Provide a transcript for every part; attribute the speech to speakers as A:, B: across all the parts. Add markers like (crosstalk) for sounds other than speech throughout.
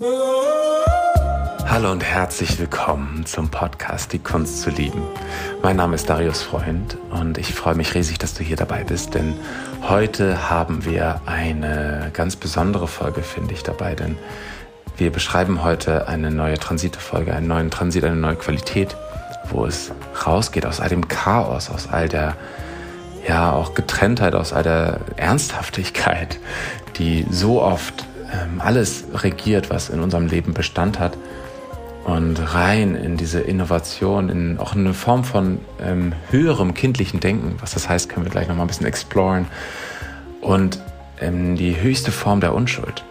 A: Hallo und herzlich willkommen zum Podcast Die Kunst zu lieben. Mein Name ist Darius Freund und ich freue mich riesig, dass du hier dabei bist, denn heute haben wir eine ganz besondere Folge, finde ich, dabei, denn wir beschreiben heute eine neue Transite-Folge, einen neuen Transit, eine neue Qualität, wo es rausgeht aus all dem Chaos, aus all der ja auch Getrenntheit, aus all der Ernsthaftigkeit, die so oft ähm, alles regiert, was in unserem Leben Bestand hat und rein in diese Innovation, in auch eine Form von ähm, höherem kindlichen Denken. Was das heißt, können wir gleich nochmal ein bisschen exploren. Und ähm, die höchste Form der Unschuld.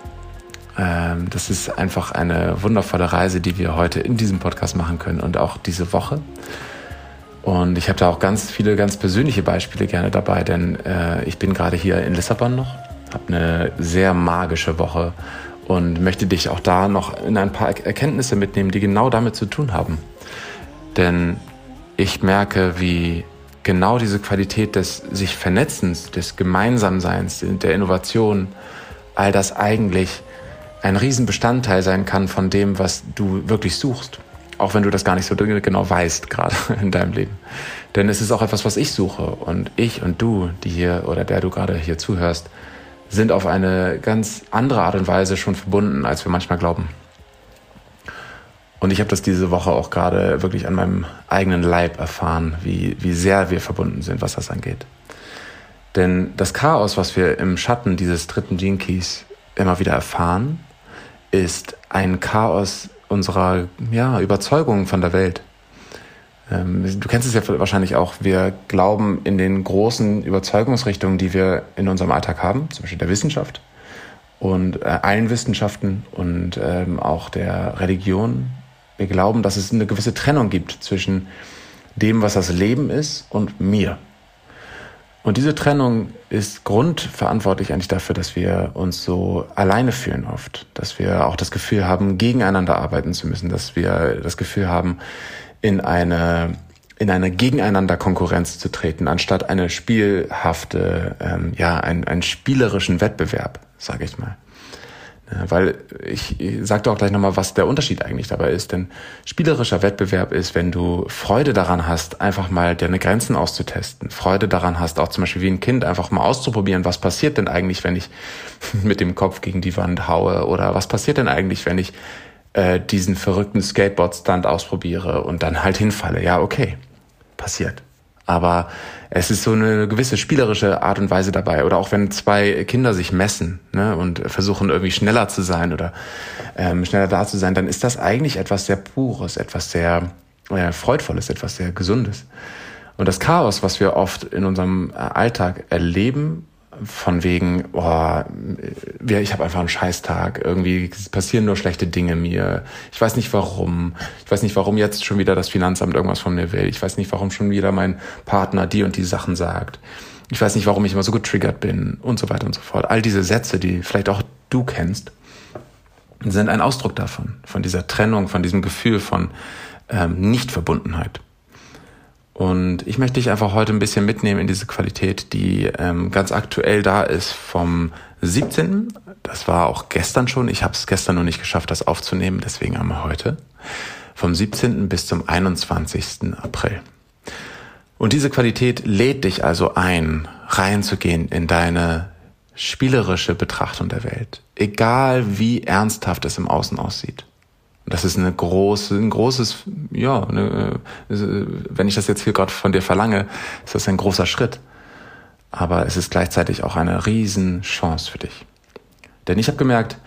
A: Ähm, das ist einfach eine wundervolle Reise, die wir heute in diesem Podcast machen können und auch diese Woche. Und ich habe da auch ganz viele ganz persönliche Beispiele gerne dabei, denn äh, ich bin gerade hier in Lissabon noch, habe eine sehr magische Woche und möchte dich auch da noch in ein paar Erkenntnisse mitnehmen, die genau damit zu tun haben. Denn ich merke, wie genau diese Qualität des sich Vernetzens, des Gemeinsamseins, der Innovation, all das eigentlich ein Riesenbestandteil sein kann von dem, was du wirklich suchst. Auch wenn du das gar nicht so genau weißt, gerade (laughs) in deinem Leben. Denn es ist auch etwas, was ich suche. Und ich und du, die hier oder der du gerade hier zuhörst, sind auf eine ganz andere Art und Weise schon verbunden, als wir manchmal glauben. Und ich habe das diese Woche auch gerade wirklich an meinem eigenen Leib erfahren, wie, wie sehr wir verbunden sind, was das angeht. Denn das Chaos, was wir im Schatten dieses dritten Gene Keys immer wieder erfahren, ist ein Chaos unserer ja, Überzeugungen von der Welt. Ähm, du kennst es ja wahrscheinlich auch. Wir glauben in den großen Überzeugungsrichtungen, die wir in unserem Alltag haben, zum Beispiel der Wissenschaft und äh, allen Wissenschaften und ähm, auch der Religion. Wir glauben, dass es eine gewisse Trennung gibt zwischen dem, was das Leben ist und mir. Und diese Trennung ist grundverantwortlich eigentlich dafür, dass wir uns so alleine fühlen oft, dass wir auch das Gefühl haben, gegeneinander arbeiten zu müssen, dass wir das Gefühl haben, in eine in eine gegeneinander Konkurrenz zu treten, anstatt eine spielhafte, ähm, ja, einen, einen spielerischen Wettbewerb, sage ich mal. Ja, weil ich, ich sagte auch gleich nochmal, was der Unterschied eigentlich dabei ist. Denn spielerischer Wettbewerb ist, wenn du Freude daran hast, einfach mal deine Grenzen auszutesten. Freude daran hast, auch zum Beispiel wie ein Kind einfach mal auszuprobieren, was passiert denn eigentlich, wenn ich (laughs) mit dem Kopf gegen die Wand haue? Oder was passiert denn eigentlich, wenn ich äh, diesen verrückten Skateboard-Stunt ausprobiere und dann halt hinfalle? Ja, okay. Passiert. Aber es ist so eine gewisse spielerische Art und Weise dabei. Oder auch wenn zwei Kinder sich messen ne, und versuchen irgendwie schneller zu sein oder ähm, schneller da zu sein, dann ist das eigentlich etwas sehr Pures, etwas sehr äh, Freudvolles, etwas sehr Gesundes. Und das Chaos, was wir oft in unserem Alltag erleben, von wegen, boah, ich habe einfach einen Scheißtag, irgendwie passieren nur schlechte Dinge mir. Ich weiß nicht warum. Ich weiß nicht, warum jetzt schon wieder das Finanzamt irgendwas von mir will. Ich weiß nicht, warum schon wieder mein Partner die und die Sachen sagt. Ich weiß nicht, warum ich immer so getriggert bin und so weiter und so fort. All diese Sätze, die vielleicht auch du kennst, sind ein Ausdruck davon, von dieser Trennung, von diesem Gefühl von ähm, Nichtverbundenheit. Und ich möchte dich einfach heute ein bisschen mitnehmen in diese Qualität, die ähm, ganz aktuell da ist vom 17. Das war auch gestern schon. Ich habe es gestern noch nicht geschafft, das aufzunehmen, deswegen haben wir heute. Vom 17. bis zum 21. April. Und diese Qualität lädt dich also ein, reinzugehen in deine spielerische Betrachtung der Welt. Egal wie ernsthaft es im Außen aussieht. Und das ist eine große, ein großes, ja, eine, wenn ich das jetzt hier gerade von dir verlange, ist das ein großer Schritt. Aber es ist gleichzeitig auch eine Riesenchance für dich. Denn ich habe gemerkt,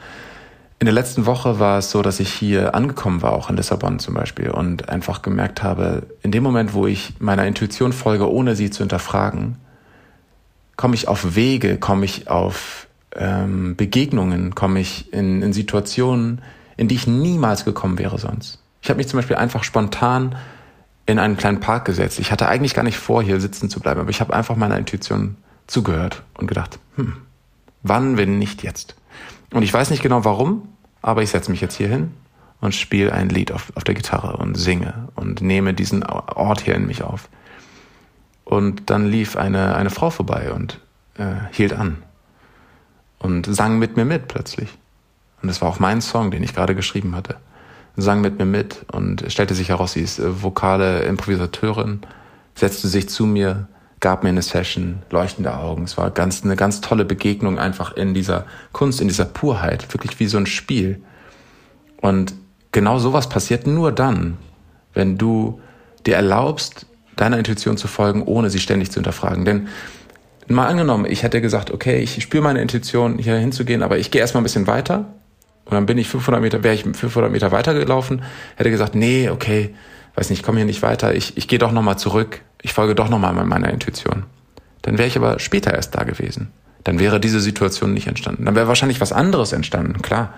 A: in der letzten Woche war es so, dass ich hier angekommen war, auch in Lissabon zum Beispiel, und einfach gemerkt habe, in dem Moment, wo ich meiner Intuition folge, ohne sie zu hinterfragen, komme ich auf Wege, komme ich auf ähm, Begegnungen, komme ich in, in Situationen, in die ich niemals gekommen wäre sonst. Ich habe mich zum Beispiel einfach spontan in einen kleinen Park gesetzt. Ich hatte eigentlich gar nicht vor, hier sitzen zu bleiben, aber ich habe einfach meiner Intuition zugehört und gedacht, hm, wann, wenn nicht jetzt? Und ich weiß nicht genau warum, aber ich setze mich jetzt hier hin und spiele ein Lied auf, auf der Gitarre und singe und nehme diesen Ort hier in mich auf. Und dann lief eine, eine Frau vorbei und äh, hielt an und sang mit mir mit plötzlich. Und es war auch mein Song, den ich gerade geschrieben hatte. Sang mit mir mit und stellte sich heraus, sie ist äh, vokale Improvisateurin, setzte sich zu mir, gab mir eine Session, leuchtende Augen. Es war ganz, eine ganz tolle Begegnung einfach in dieser Kunst, in dieser Purheit, wirklich wie so ein Spiel. Und genau sowas passiert nur dann, wenn du dir erlaubst, deiner Intuition zu folgen, ohne sie ständig zu hinterfragen. Denn mal angenommen, ich hätte gesagt, okay, ich spüre meine Intuition, hier hinzugehen, aber ich gehe erstmal ein bisschen weiter und dann bin ich 500 Meter, wäre ich 500 Meter weitergelaufen, hätte gesagt, nee, okay, weiß nicht, ich komme hier nicht weiter, ich, ich gehe doch nochmal zurück, ich folge doch nochmal meiner Intuition. Dann wäre ich aber später erst da gewesen. Dann wäre diese Situation nicht entstanden. Dann wäre wahrscheinlich was anderes entstanden, klar.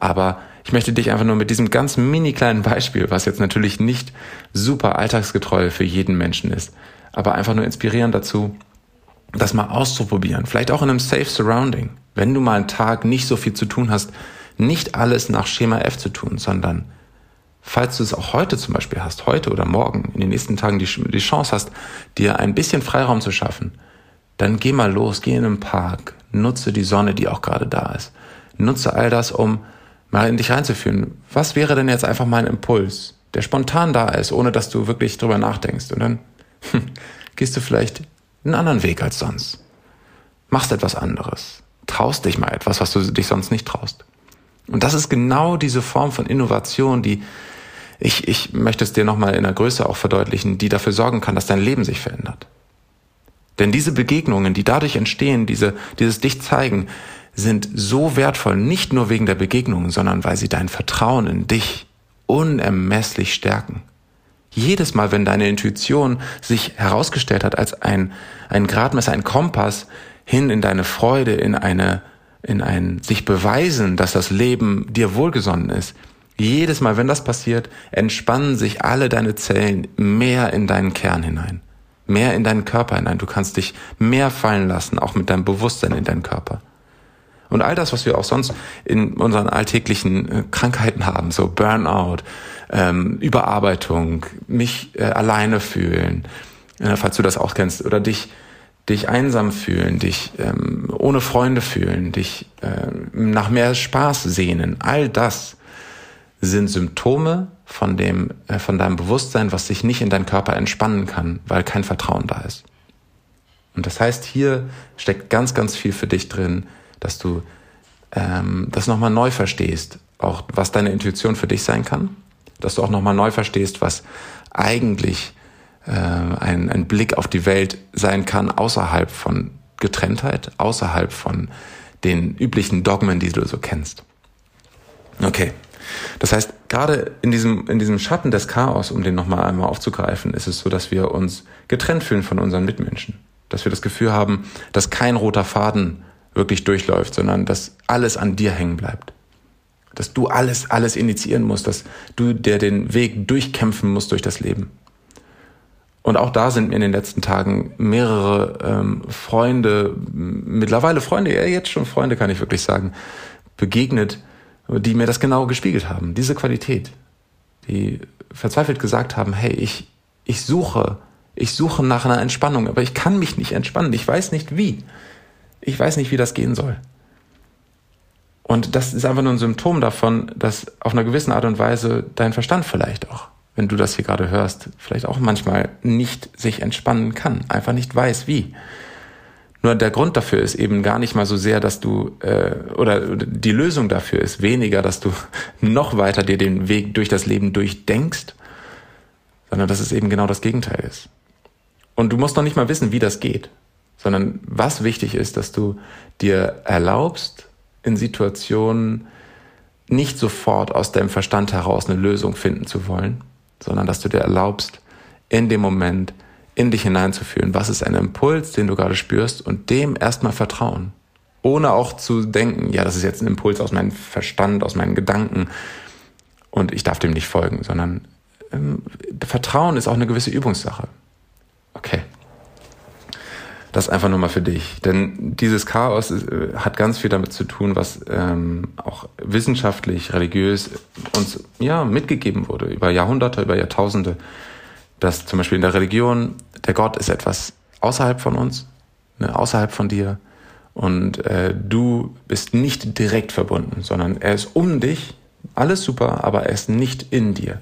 A: Aber ich möchte dich einfach nur mit diesem ganz mini kleinen Beispiel, was jetzt natürlich nicht super alltagsgetreu für jeden Menschen ist, aber einfach nur inspirieren dazu, das mal auszuprobieren. Vielleicht auch in einem safe surrounding. Wenn du mal einen Tag nicht so viel zu tun hast, nicht alles nach Schema F zu tun, sondern falls du es auch heute zum Beispiel hast, heute oder morgen, in den nächsten Tagen die, die Chance hast, dir ein bisschen Freiraum zu schaffen, dann geh mal los, geh in den Park, nutze die Sonne, die auch gerade da ist. Nutze all das, um mal in dich reinzuführen. Was wäre denn jetzt einfach mein Impuls, der spontan da ist, ohne dass du wirklich drüber nachdenkst? Und dann hm, gehst du vielleicht einen anderen Weg als sonst. Machst etwas anderes. Traust dich mal etwas, was du dich sonst nicht traust. Und das ist genau diese Form von Innovation, die ich, ich möchte es dir nochmal in der Größe auch verdeutlichen, die dafür sorgen kann, dass dein Leben sich verändert. Denn diese Begegnungen, die dadurch entstehen, diese, dieses dich zeigen, sind so wertvoll, nicht nur wegen der Begegnungen, sondern weil sie dein Vertrauen in dich unermesslich stärken. Jedes Mal, wenn deine Intuition sich herausgestellt hat als ein, ein Gradmesser, ein Kompass hin in deine Freude, in eine, in ein sich beweisen, dass das Leben dir wohlgesonnen ist, jedes Mal, wenn das passiert, entspannen sich alle deine Zellen mehr in deinen Kern hinein, mehr in deinen Körper hinein. Du kannst dich mehr fallen lassen, auch mit deinem Bewusstsein in deinen Körper. Und all das, was wir auch sonst in unseren alltäglichen äh, Krankheiten haben, so Burnout, ähm, Überarbeitung, mich äh, alleine fühlen, äh, falls du das auch kennst, oder dich dich einsam fühlen, dich ähm, ohne Freunde fühlen, dich äh, nach mehr Spaß sehnen, all das sind Symptome von dem, äh, von deinem Bewusstsein, was sich nicht in deinen Körper entspannen kann, weil kein Vertrauen da ist. Und das heißt, hier steckt ganz, ganz viel für dich drin, dass du ähm, das nochmal neu verstehst, auch was deine Intuition für dich sein kann, dass du auch nochmal neu verstehst, was eigentlich äh, ein, ein Blick auf die Welt sein kann, außerhalb von Getrenntheit, außerhalb von den üblichen Dogmen, die du so kennst. Okay, das heißt, gerade in diesem, in diesem Schatten des Chaos, um den nochmal einmal aufzugreifen, ist es so, dass wir uns getrennt fühlen von unseren Mitmenschen. Dass wir das Gefühl haben, dass kein roter Faden wirklich durchläuft, sondern dass alles an dir hängen bleibt. Dass du alles, alles initiieren musst, dass du dir den Weg durchkämpfen musst durch das Leben. Und auch da sind mir in den letzten Tagen mehrere ähm, Freunde, mittlerweile Freunde, ja jetzt schon Freunde kann ich wirklich sagen, begegnet, die mir das genau gespiegelt haben, diese Qualität, die verzweifelt gesagt haben, hey, ich, ich suche, ich suche nach einer Entspannung, aber ich kann mich nicht entspannen, ich weiß nicht wie. Ich weiß nicht, wie das gehen soll. Und das ist einfach nur ein Symptom davon, dass auf einer gewissen Art und Weise dein Verstand vielleicht auch, wenn du das hier gerade hörst, vielleicht auch manchmal nicht sich entspannen kann, einfach nicht weiß wie. Nur der Grund dafür ist eben gar nicht mal so sehr, dass du, äh, oder die Lösung dafür ist weniger, dass du (laughs) noch weiter dir den Weg durch das Leben durchdenkst, sondern dass es eben genau das Gegenteil ist. Und du musst noch nicht mal wissen, wie das geht, sondern was wichtig ist, dass du dir erlaubst, in Situationen nicht sofort aus deinem Verstand heraus eine Lösung finden zu wollen, sondern dass du dir erlaubst, in dem Moment in dich hineinzufühlen. Was ist ein Impuls, den du gerade spürst und dem erstmal vertrauen. Ohne auch zu denken, ja, das ist jetzt ein Impuls aus meinem Verstand, aus meinen Gedanken und ich darf dem nicht folgen, sondern ähm, Vertrauen ist auch eine gewisse Übungssache. Das einfach nur mal für dich. Denn dieses Chaos ist, äh, hat ganz viel damit zu tun, was ähm, auch wissenschaftlich, religiös uns ja mitgegeben wurde über Jahrhunderte, über Jahrtausende dass zum Beispiel in der Religion der Gott ist etwas außerhalb von uns, ne, außerhalb von dir. und äh, du bist nicht direkt verbunden, sondern er ist um dich, alles super, aber er ist nicht in dir.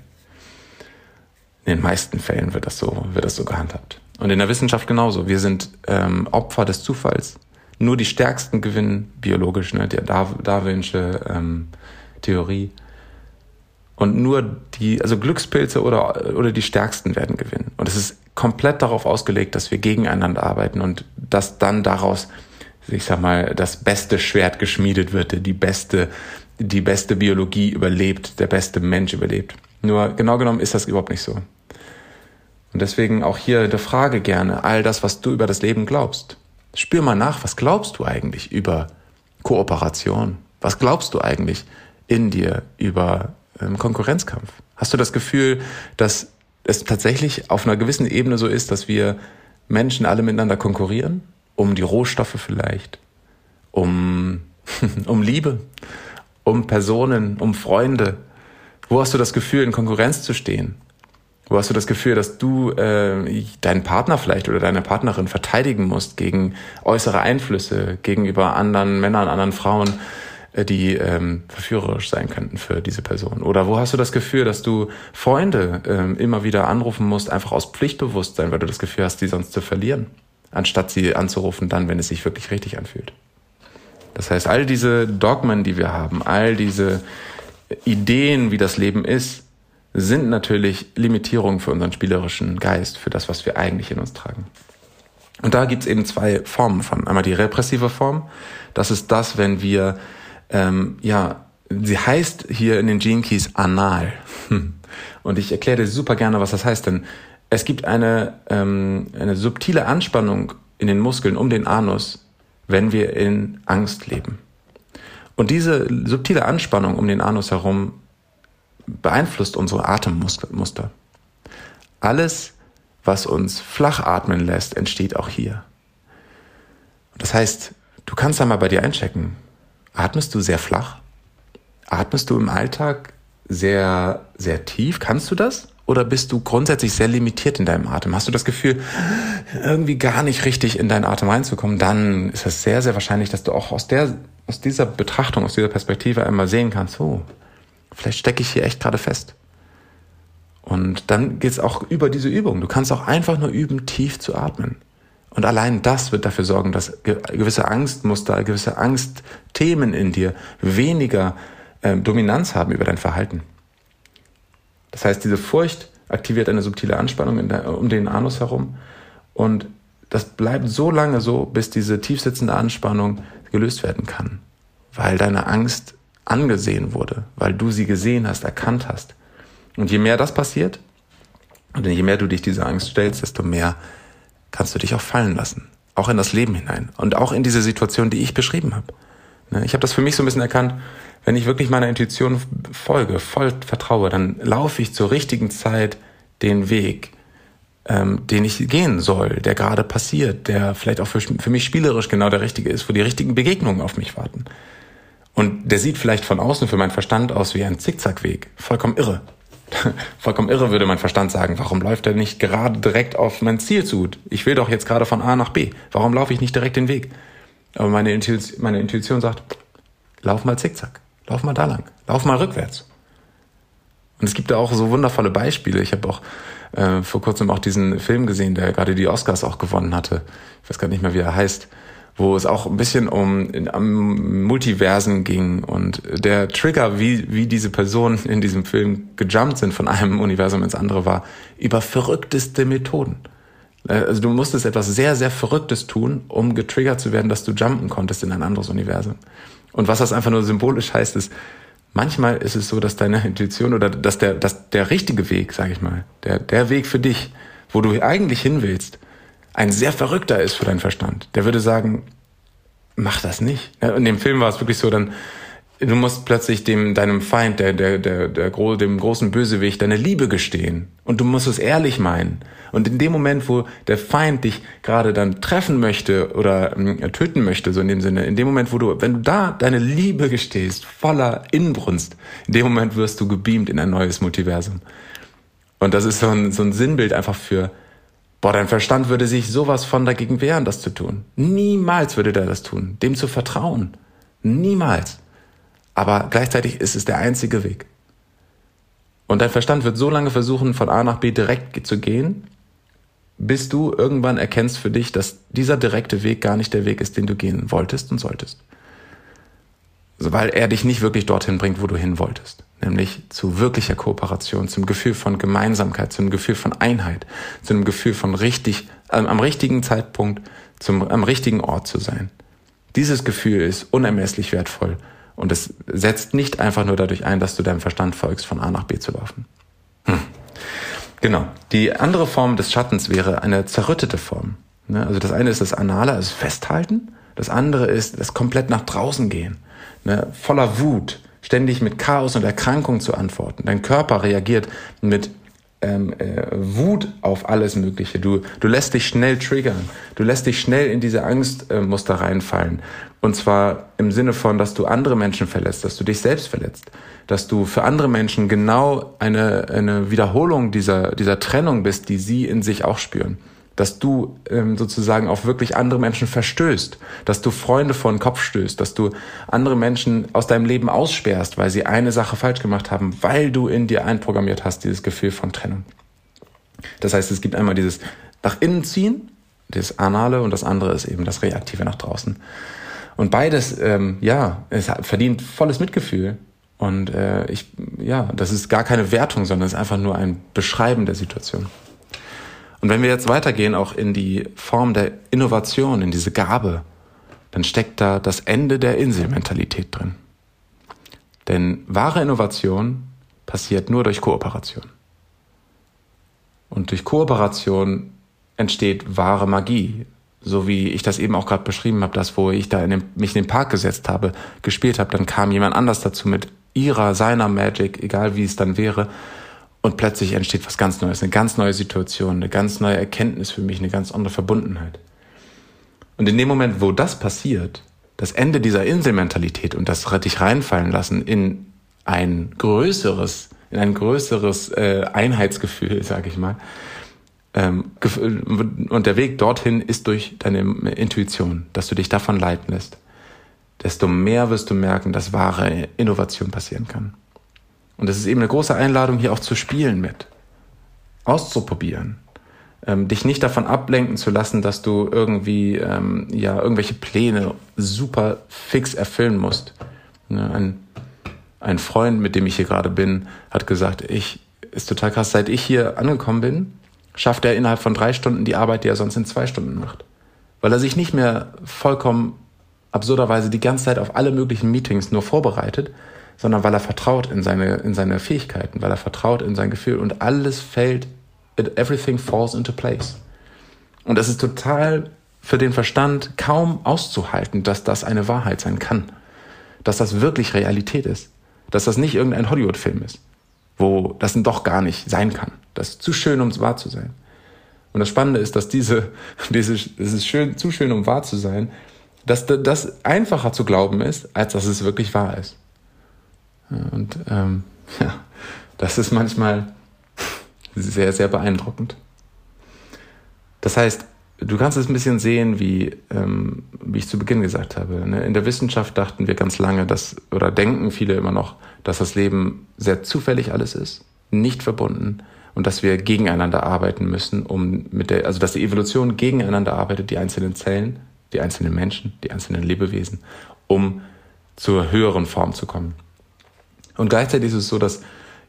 A: In den meisten Fällen wird das so, wird das so gehandhabt. Und in der Wissenschaft genauso. Wir sind ähm, Opfer des Zufalls. Nur die Stärksten gewinnen biologisch, ne? Die Darwinsche ähm, Theorie. Und nur die, also Glückspilze oder, oder die Stärksten werden gewinnen. Und es ist komplett darauf ausgelegt, dass wir gegeneinander arbeiten und dass dann daraus, ich sag mal, das beste Schwert geschmiedet wird, die beste, die beste Biologie überlebt, der beste Mensch überlebt. Nur genau genommen ist das überhaupt nicht so. Und deswegen auch hier der Frage gerne, all das, was du über das Leben glaubst. Spür mal nach, was glaubst du eigentlich über Kooperation? Was glaubst du eigentlich in dir über ähm, Konkurrenzkampf? Hast du das Gefühl, dass es tatsächlich auf einer gewissen Ebene so ist, dass wir Menschen alle miteinander konkurrieren? Um die Rohstoffe vielleicht? Um, (laughs) um Liebe? Um Personen? Um Freunde? Wo hast du das Gefühl, in Konkurrenz zu stehen? Wo hast du das Gefühl, dass du äh, deinen Partner vielleicht oder deine Partnerin verteidigen musst gegen äußere Einflüsse, gegenüber anderen Männern, anderen Frauen, äh, die ähm, verführerisch sein könnten für diese Person? Oder wo hast du das Gefühl, dass du Freunde äh, immer wieder anrufen musst, einfach aus Pflichtbewusstsein, weil du das Gefühl hast, die sonst zu verlieren, anstatt sie anzurufen dann, wenn es sich wirklich richtig anfühlt? Das heißt, all diese Dogmen, die wir haben, all diese Ideen, wie das Leben ist, sind natürlich Limitierungen für unseren spielerischen Geist, für das, was wir eigentlich in uns tragen. Und da gibt's eben zwei Formen von. Einmal die repressive Form. Das ist das, wenn wir, ähm, ja, sie heißt hier in den Gene Keys anal. (laughs) Und ich erkläre dir super gerne, was das heißt, denn es gibt eine, ähm, eine subtile Anspannung in den Muskeln um den Anus, wenn wir in Angst leben. Und diese subtile Anspannung um den Anus herum beeinflusst unsere Atemmuster. Alles, was uns flach atmen lässt, entsteht auch hier. Das heißt, du kannst da mal bei dir einchecken. Atmest du sehr flach? Atmest du im Alltag sehr, sehr tief? Kannst du das? Oder bist du grundsätzlich sehr limitiert in deinem Atem? Hast du das Gefühl, irgendwie gar nicht richtig in deinen Atem reinzukommen? Dann ist es sehr, sehr wahrscheinlich, dass du auch aus der, aus dieser Betrachtung, aus dieser Perspektive einmal sehen kannst, oh, Vielleicht stecke ich hier echt gerade fest. Und dann geht es auch über diese Übung. Du kannst auch einfach nur üben, tief zu atmen. Und allein das wird dafür sorgen, dass gewisse Angstmuster, gewisse Angstthemen in dir weniger äh, Dominanz haben über dein Verhalten. Das heißt, diese Furcht aktiviert eine subtile Anspannung der, um den Anus herum. Und das bleibt so lange so, bis diese tiefsitzende Anspannung gelöst werden kann. Weil deine Angst angesehen wurde, weil du sie gesehen hast, erkannt hast. Und je mehr das passiert, und je mehr du dich dieser Angst stellst, desto mehr kannst du dich auch fallen lassen. Auch in das Leben hinein. Und auch in diese Situation, die ich beschrieben habe. Ne, ich habe das für mich so ein bisschen erkannt, wenn ich wirklich meiner Intuition folge, voll vertraue, dann laufe ich zur richtigen Zeit den Weg, ähm, den ich gehen soll, der gerade passiert, der vielleicht auch für, für mich spielerisch genau der richtige ist, wo die richtigen Begegnungen auf mich warten. Und der sieht vielleicht von außen für meinen Verstand aus wie ein Zickzackweg. Vollkommen irre. (laughs) Vollkommen irre würde mein Verstand sagen. Warum läuft er nicht gerade direkt auf mein Ziel zu? Ich will doch jetzt gerade von A nach B. Warum laufe ich nicht direkt den Weg? Aber meine Intuition, meine Intuition sagt, lauf mal zickzack. Lauf mal da lang. Lauf mal rückwärts. Und es gibt da auch so wundervolle Beispiele. Ich habe auch äh, vor kurzem auch diesen Film gesehen, der gerade die Oscars auch gewonnen hatte. Ich weiß gar nicht mehr, wie er heißt wo es auch ein bisschen um um Multiversen ging und der Trigger, wie, wie diese Personen in diesem Film gejumpt sind von einem Universum ins andere, war über verrückteste Methoden. Äh, also du musstest etwas sehr, sehr Verrücktes tun, um getriggert zu werden, dass du jumpen konntest in ein anderes Universum. Und was das einfach nur symbolisch heißt, ist, manchmal ist es so, dass deine Intuition oder dass der, dass der richtige Weg, sage ich mal, der, der Weg für dich, wo du eigentlich hin willst, ein sehr verrückter ist für deinen Verstand. Der würde sagen, mach das nicht. In dem Film war es wirklich so, dann du musst plötzlich dem deinem Feind, der der der der dem großen Bösewicht deine Liebe gestehen und du musst es ehrlich meinen. Und in dem Moment, wo der Feind dich gerade dann treffen möchte oder äh, töten möchte, so in dem Sinne, in dem Moment, wo du, wenn du da deine Liebe gestehst, voller Inbrunst, in dem Moment wirst du gebeamt in ein neues Multiversum. Und das ist so ein, so ein Sinnbild einfach für Boah, dein Verstand würde sich sowas von dagegen wehren, das zu tun. Niemals würde der das tun, dem zu vertrauen. Niemals. Aber gleichzeitig ist es der einzige Weg. Und dein Verstand wird so lange versuchen, von A nach B direkt zu gehen, bis du irgendwann erkennst für dich, dass dieser direkte Weg gar nicht der Weg ist, den du gehen wolltest und solltest. Weil er dich nicht wirklich dorthin bringt, wo du hin wolltest. Nämlich zu wirklicher Kooperation, zum Gefühl von Gemeinsamkeit, zum Gefühl von Einheit, zu einem Gefühl von richtig, äh, am richtigen Zeitpunkt, zum, am richtigen Ort zu sein. Dieses Gefühl ist unermesslich wertvoll und es setzt nicht einfach nur dadurch ein, dass du deinem Verstand folgst, von A nach B zu laufen. Hm. Genau. Die andere Form des Schattens wäre eine zerrüttete Form. Ne? Also das eine ist das Anale, also Festhalten. Das andere ist das komplett nach draußen gehen. Ne? Voller Wut, ständig mit Chaos und Erkrankung zu antworten. Dein Körper reagiert mit ähm, äh, Wut auf alles Mögliche. Du, du lässt dich schnell triggern. Du lässt dich schnell in diese Angstmuster äh, reinfallen. Und zwar im Sinne von, dass du andere Menschen verletzt, dass du dich selbst verletzt, dass du für andere Menschen genau eine, eine Wiederholung dieser, dieser Trennung bist, die sie in sich auch spüren dass du ähm, sozusagen auf wirklich andere Menschen verstößt, dass du Freunde vor den Kopf stößt, dass du andere Menschen aus deinem Leben aussperrst, weil sie eine Sache falsch gemacht haben, weil du in dir einprogrammiert hast, dieses Gefühl von Trennung. Das heißt, es gibt einmal dieses nach innen ziehen, das Anale, und das andere ist eben das Reaktive nach draußen. Und beides, ähm, ja, es verdient volles Mitgefühl. Und äh, ich, ja, das ist gar keine Wertung, sondern es ist einfach nur ein Beschreiben der Situation. Und wenn wir jetzt weitergehen, auch in die Form der Innovation, in diese Gabe, dann steckt da das Ende der Inselmentalität drin. Denn wahre Innovation passiert nur durch Kooperation. Und durch Kooperation entsteht wahre Magie. So wie ich das eben auch gerade beschrieben habe, das, wo ich da in den, mich in den Park gesetzt habe, gespielt habe, dann kam jemand anders dazu mit ihrer, seiner Magic, egal wie es dann wäre. Und plötzlich entsteht was ganz Neues, eine ganz neue Situation, eine ganz neue Erkenntnis für mich, eine ganz andere Verbundenheit. Und in dem Moment, wo das passiert, das Ende dieser Inselmentalität und das dich reinfallen lassen in ein größeres, in ein größeres äh, Einheitsgefühl, (laughs) sage ich mal. Ähm, und der Weg dorthin ist durch deine Intuition, dass du dich davon leiten lässt. Desto mehr wirst du merken, dass wahre Innovation passieren kann. Und es ist eben eine große Einladung, hier auch zu spielen mit, auszuprobieren, ähm, dich nicht davon ablenken zu lassen, dass du irgendwie ähm, ja irgendwelche Pläne super fix erfüllen musst. Ne, ein, ein Freund, mit dem ich hier gerade bin, hat gesagt, ich ist total krass, seit ich hier angekommen bin, schafft er innerhalb von drei Stunden die Arbeit, die er sonst in zwei Stunden macht. Weil er sich nicht mehr vollkommen absurderweise die ganze Zeit auf alle möglichen Meetings nur vorbereitet, sondern weil er vertraut in seine, in seine Fähigkeiten, weil er vertraut in sein Gefühl und alles fällt, everything falls into place. Und es ist total für den Verstand kaum auszuhalten, dass das eine Wahrheit sein kann. Dass das wirklich Realität ist. Dass das nicht irgendein Hollywood-Film ist, wo das doch gar nicht sein kann. Das ist zu schön, um wahr zu sein. Und das Spannende ist, dass diese, (laughs) diese, es ist schön, zu schön, um wahr zu sein, dass das einfacher zu glauben ist, als dass es wirklich wahr ist. Und ähm, (laughs) ja, das ist manchmal sehr, sehr beeindruckend. Das heißt, du kannst es ein bisschen sehen, wie, ähm, wie ich zu Beginn gesagt habe. Ne? In der Wissenschaft dachten wir ganz lange, dass, oder denken viele immer noch, dass das Leben sehr zufällig alles ist, nicht verbunden und dass wir gegeneinander arbeiten müssen, um mit der, also dass die Evolution gegeneinander arbeitet, die einzelnen Zellen, die einzelnen Menschen, die einzelnen Lebewesen, um zur höheren Form zu kommen. Und gleichzeitig ist es so, dass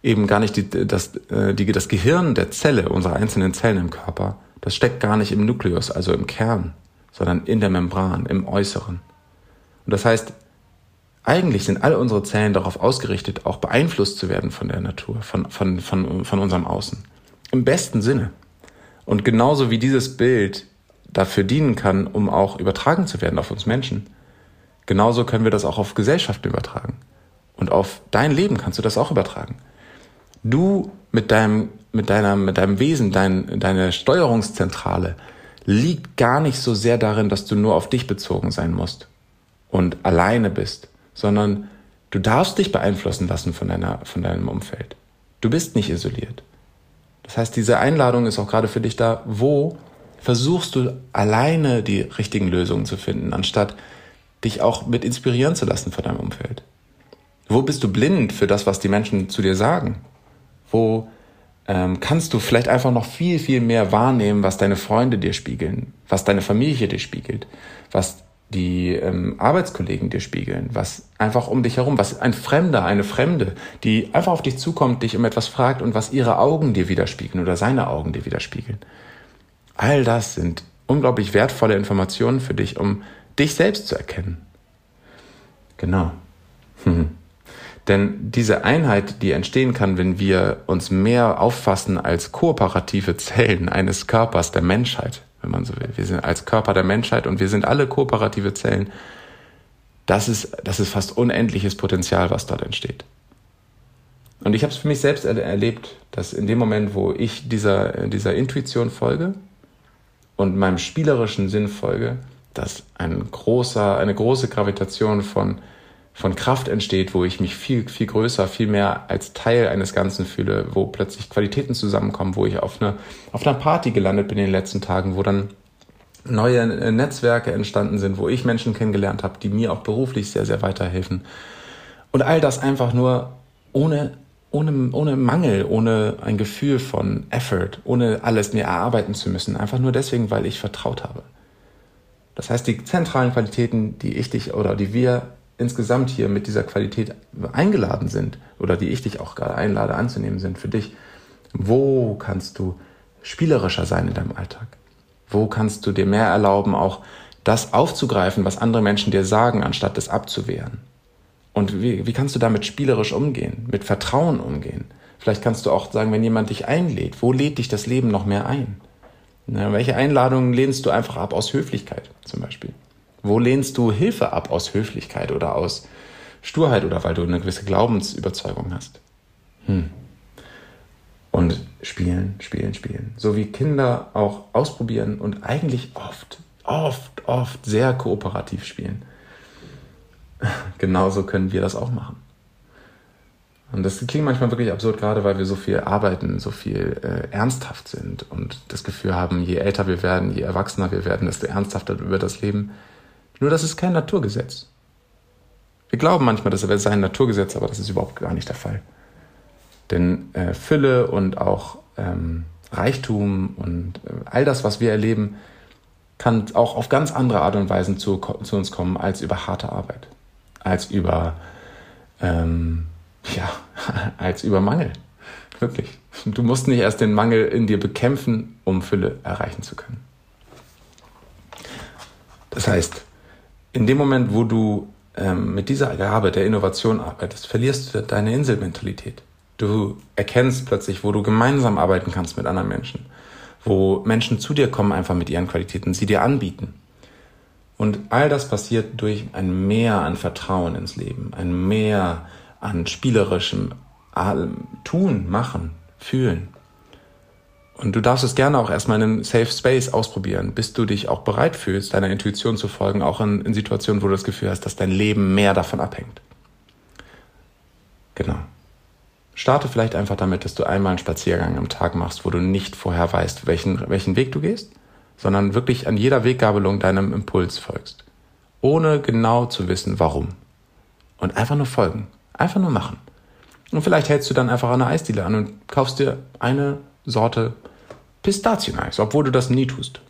A: eben gar nicht die, das, äh, die, das Gehirn der Zelle, unserer einzelnen Zellen im Körper, das steckt gar nicht im Nukleus, also im Kern, sondern in der Membran, im Äußeren. Und das heißt, eigentlich sind alle unsere Zellen darauf ausgerichtet, auch beeinflusst zu werden von der Natur, von, von, von, von unserem Außen. Im besten Sinne. Und genauso wie dieses Bild dafür dienen kann, um auch übertragen zu werden auf uns Menschen, genauso können wir das auch auf Gesellschaften übertragen. Und auf dein Leben kannst du das auch übertragen. Du mit deinem, mit deiner, mit deinem Wesen, dein, deine Steuerungszentrale liegt gar nicht so sehr darin, dass du nur auf dich bezogen sein musst und alleine bist, sondern du darfst dich beeinflussen lassen von deiner, von deinem Umfeld. Du bist nicht isoliert. Das heißt, diese Einladung ist auch gerade für dich da, wo versuchst du alleine die richtigen Lösungen zu finden, anstatt dich auch mit inspirieren zu lassen von deinem Umfeld? Wo bist du blind für das, was die Menschen zu dir sagen? Wo ähm, kannst du vielleicht einfach noch viel, viel mehr wahrnehmen, was deine Freunde dir spiegeln, was deine Familie dir spiegelt, was die ähm, Arbeitskollegen dir spiegeln, was einfach um dich herum, was ein Fremder, eine Fremde, die einfach auf dich zukommt, dich um etwas fragt und was ihre Augen dir widerspiegeln oder seine Augen dir widerspiegeln. All das sind unglaublich wertvolle Informationen für dich, um dich selbst zu erkennen. Genau. (laughs) Hm. Denn diese Einheit, die entstehen kann, wenn wir uns mehr auffassen als kooperative Zellen eines Körpers der Menschheit, wenn man so will. Wir sind als Körper der Menschheit und wir sind alle kooperative Zellen. Das ist, das ist fast unendliches Potenzial, was dort entsteht. Und ich habe es für mich selbst erlebt, dass in dem Moment, wo ich dieser, dieser Intuition folge und meinem spielerischen Sinn folge, dass ein großer, eine große Gravitation von von Kraft entsteht, wo ich mich viel, viel größer, viel mehr als Teil eines Ganzen fühle, wo plötzlich Qualitäten zusammenkommen, wo ich auf, eine, auf einer Party gelandet bin in den letzten Tagen, wo dann neue äh, Netzwerke entstanden sind, wo ich Menschen kennengelernt habe, die mir auch beruflich sehr, sehr weiterhelfen. Und all das einfach nur ohne, ohne, ohne Mangel, ohne ein Gefühl von Effort, ohne alles mir erarbeiten zu müssen. Einfach nur deswegen, weil ich vertraut habe. Das heißt, die zentralen Qualitäten, die ich dich oder die wir insgesamt hier mit dieser Qualität eingeladen sind oder die ich dich auch gerade einlade anzunehmen sind für dich, wo kannst du spielerischer sein in deinem Alltag? Wo kannst du dir mehr erlauben, auch das aufzugreifen, was andere Menschen dir sagen, anstatt es abzuwehren? Und wie, wie kannst du damit spielerisch umgehen, mit Vertrauen umgehen? Vielleicht kannst du auch sagen, wenn jemand dich einlädt, wo lädt dich das Leben noch mehr ein? Na, welche Einladungen lehnst du einfach ab aus Höflichkeit zum Beispiel? Wo lehnst du Hilfe ab aus Höflichkeit oder aus Sturheit oder weil du eine gewisse Glaubensüberzeugung hast? Hm. Und spielen, spielen, spielen. So wie Kinder auch ausprobieren und eigentlich oft, oft, oft sehr kooperativ spielen. (laughs) Genauso können wir das auch machen. Und das klingt manchmal wirklich absurd, gerade weil wir so viel arbeiten, so viel äh, ernsthaft sind und das Gefühl haben, je älter wir werden, je erwachsener wir werden, desto ernsthafter wird das Leben. Nur das ist kein Naturgesetz. Wir glauben manchmal, das sei ein Naturgesetz, aber das ist überhaupt gar nicht der Fall. Denn äh, Fülle und auch ähm, Reichtum und äh, all das, was wir erleben, kann auch auf ganz andere Art und Weise zu, zu uns kommen als über harte Arbeit, als über ähm, ja, (laughs) als über Mangel. Wirklich. Du musst nicht erst den Mangel in dir bekämpfen, um Fülle erreichen zu können. Das heißt, in dem Moment, wo du ähm, mit dieser Gabe der Innovation arbeitest, verlierst du deine Inselmentalität. Du erkennst plötzlich, wo du gemeinsam arbeiten kannst mit anderen Menschen, wo Menschen zu dir kommen einfach mit ihren Qualitäten, sie dir anbieten. Und all das passiert durch ein Mehr an Vertrauen ins Leben, ein Mehr an spielerischem Tun, Machen, Fühlen. Und du darfst es gerne auch erstmal in einem Safe Space ausprobieren, bis du dich auch bereit fühlst, deiner Intuition zu folgen, auch in, in Situationen, wo du das Gefühl hast, dass dein Leben mehr davon abhängt. Genau. Starte vielleicht einfach damit, dass du einmal einen Spaziergang am Tag machst, wo du nicht vorher weißt, welchen, welchen Weg du gehst, sondern wirklich an jeder Weggabelung deinem Impuls folgst. Ohne genau zu wissen, warum. Und einfach nur folgen. Einfach nur machen. Und vielleicht hältst du dann einfach an einer Eisdiele an und kaufst dir eine Sorte Pistazieneis, obwohl du das nie tust.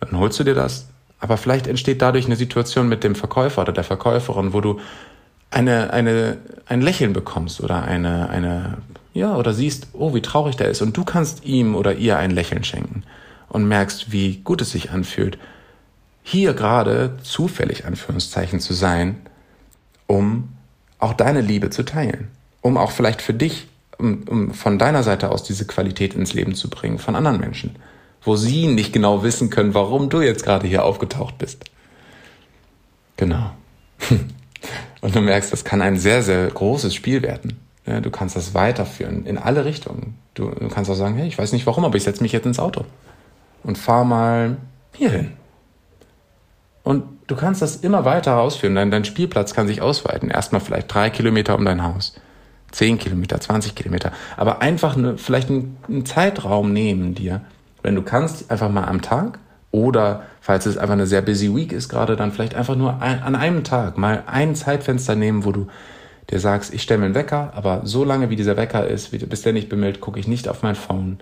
A: Dann holst du dir das, aber vielleicht entsteht dadurch eine Situation mit dem Verkäufer oder der Verkäuferin, wo du eine, eine, ein Lächeln bekommst oder eine, eine, ja, oder siehst, oh, wie traurig der ist und du kannst ihm oder ihr ein Lächeln schenken und merkst, wie gut es sich anfühlt, hier gerade zufällig Anführungszeichen zu sein, um auch deine Liebe zu teilen, um auch vielleicht für dich um, um von deiner Seite aus diese Qualität ins Leben zu bringen von anderen Menschen, wo sie nicht genau wissen können, warum du jetzt gerade hier aufgetaucht bist. Genau. (laughs) Und du merkst, das kann ein sehr, sehr großes Spiel werden. Du kannst das weiterführen in alle Richtungen. Du, kannst auch sagen, hey, ich weiß nicht warum, aber ich setze mich jetzt ins Auto und fahr mal hierhin. Und du kannst das immer weiter ausführen. Dein, dein Spielplatz kann sich ausweiten. Erstmal vielleicht drei Kilometer um dein Haus 10 Kilometer, 20 Kilometer. Aber einfach eine, vielleicht einen, Zeitraum nehmen dir, wenn du kannst, einfach mal am Tag oder falls es einfach eine sehr busy Week ist gerade, dann vielleicht einfach nur ein, an einem Tag mal ein Zeitfenster nehmen, wo du dir sagst, ich stelle mir einen Wecker, aber so lange wie dieser Wecker ist, bis der nicht bimmelt, gucke ich nicht auf mein Phone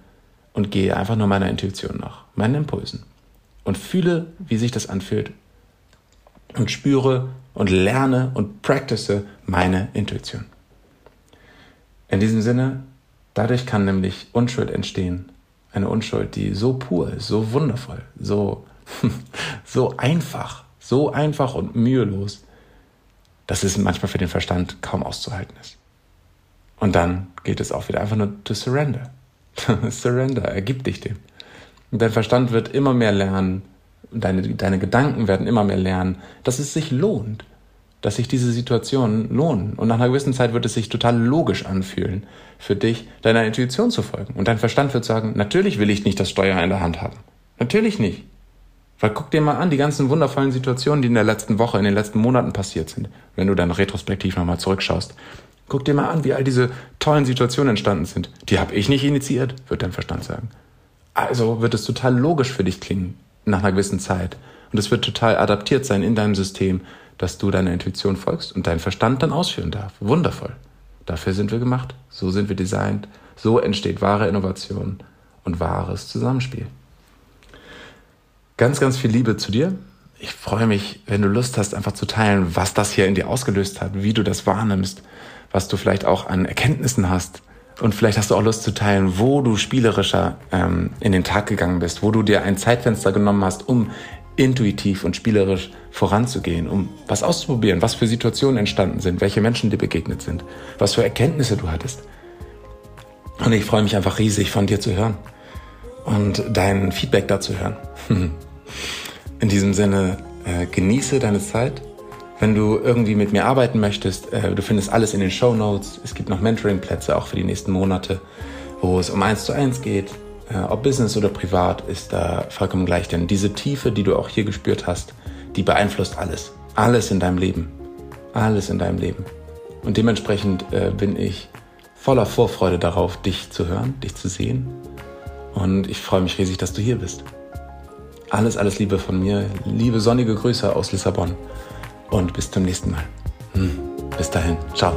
A: und gehe einfach nur meiner Intuition nach, meinen Impulsen. Und fühle, wie sich das anfühlt. Und spüre und lerne und practice meine Intuition. In diesem Sinne, dadurch kann nämlich Unschuld entstehen. Eine Unschuld, die so pur ist, so wundervoll, so, (laughs) so einfach, so einfach und mühelos, dass es manchmal für den Verstand kaum auszuhalten ist. Und dann geht es auch wieder einfach nur to surrender. (laughs) surrender, ergib dich dem. Und dein Verstand wird immer mehr lernen, deine, deine Gedanken werden immer mehr lernen, dass es sich lohnt, dass sich diese Situationen lohnen. Und nach einer gewissen Zeit wird es sich total logisch anfühlen, für dich deiner Intuition zu folgen. Und dein Verstand wird sagen, natürlich will ich nicht das Steuer in der Hand haben. Natürlich nicht. Weil guck dir mal an, die ganzen wundervollen Situationen, die in der letzten Woche, in den letzten Monaten passiert sind, wenn du dann retrospektiv nochmal zurückschaust. Guck dir mal an, wie all diese tollen Situationen entstanden sind. Die habe ich nicht initiiert, wird dein Verstand sagen. Also wird es total logisch für dich klingen nach einer gewissen Zeit. Und es wird total adaptiert sein in deinem System, dass du deiner Intuition folgst und deinen Verstand dann ausführen darf. Wundervoll. Dafür sind wir gemacht. So sind wir designt. So entsteht wahre Innovation und wahres Zusammenspiel. Ganz, ganz viel Liebe zu dir. Ich freue mich, wenn du Lust hast, einfach zu teilen, was das hier in dir ausgelöst hat, wie du das wahrnimmst, was du vielleicht auch an Erkenntnissen hast. Und vielleicht hast du auch Lust zu teilen, wo du spielerischer ähm, in den Tag gegangen bist, wo du dir ein Zeitfenster genommen hast, um intuitiv und spielerisch voranzugehen, um was auszuprobieren, was für Situationen entstanden sind, welche Menschen dir begegnet sind, was für Erkenntnisse du hattest. Und ich freue mich einfach riesig von dir zu hören und dein Feedback dazu hören. (laughs) In diesem Sinne, äh, genieße deine Zeit. Wenn du irgendwie mit mir arbeiten möchtest, äh, du findest alles in den Show Notes. Es gibt noch Mentoring-Plätze auch für die nächsten Monate, wo es um eins zu eins geht ob Business oder privat, ist da vollkommen gleich. Denn diese Tiefe, die du auch hier gespürt hast, die beeinflusst alles. Alles in deinem Leben. Alles in deinem Leben. Und dementsprechend äh, bin ich voller Vorfreude darauf, dich zu hören, dich zu sehen. Und ich freue mich riesig, dass du hier bist. Alles, alles Liebe von mir. Liebe sonnige Grüße aus Lissabon. Und bis zum nächsten Mal. Hm. Bis dahin. Ciao.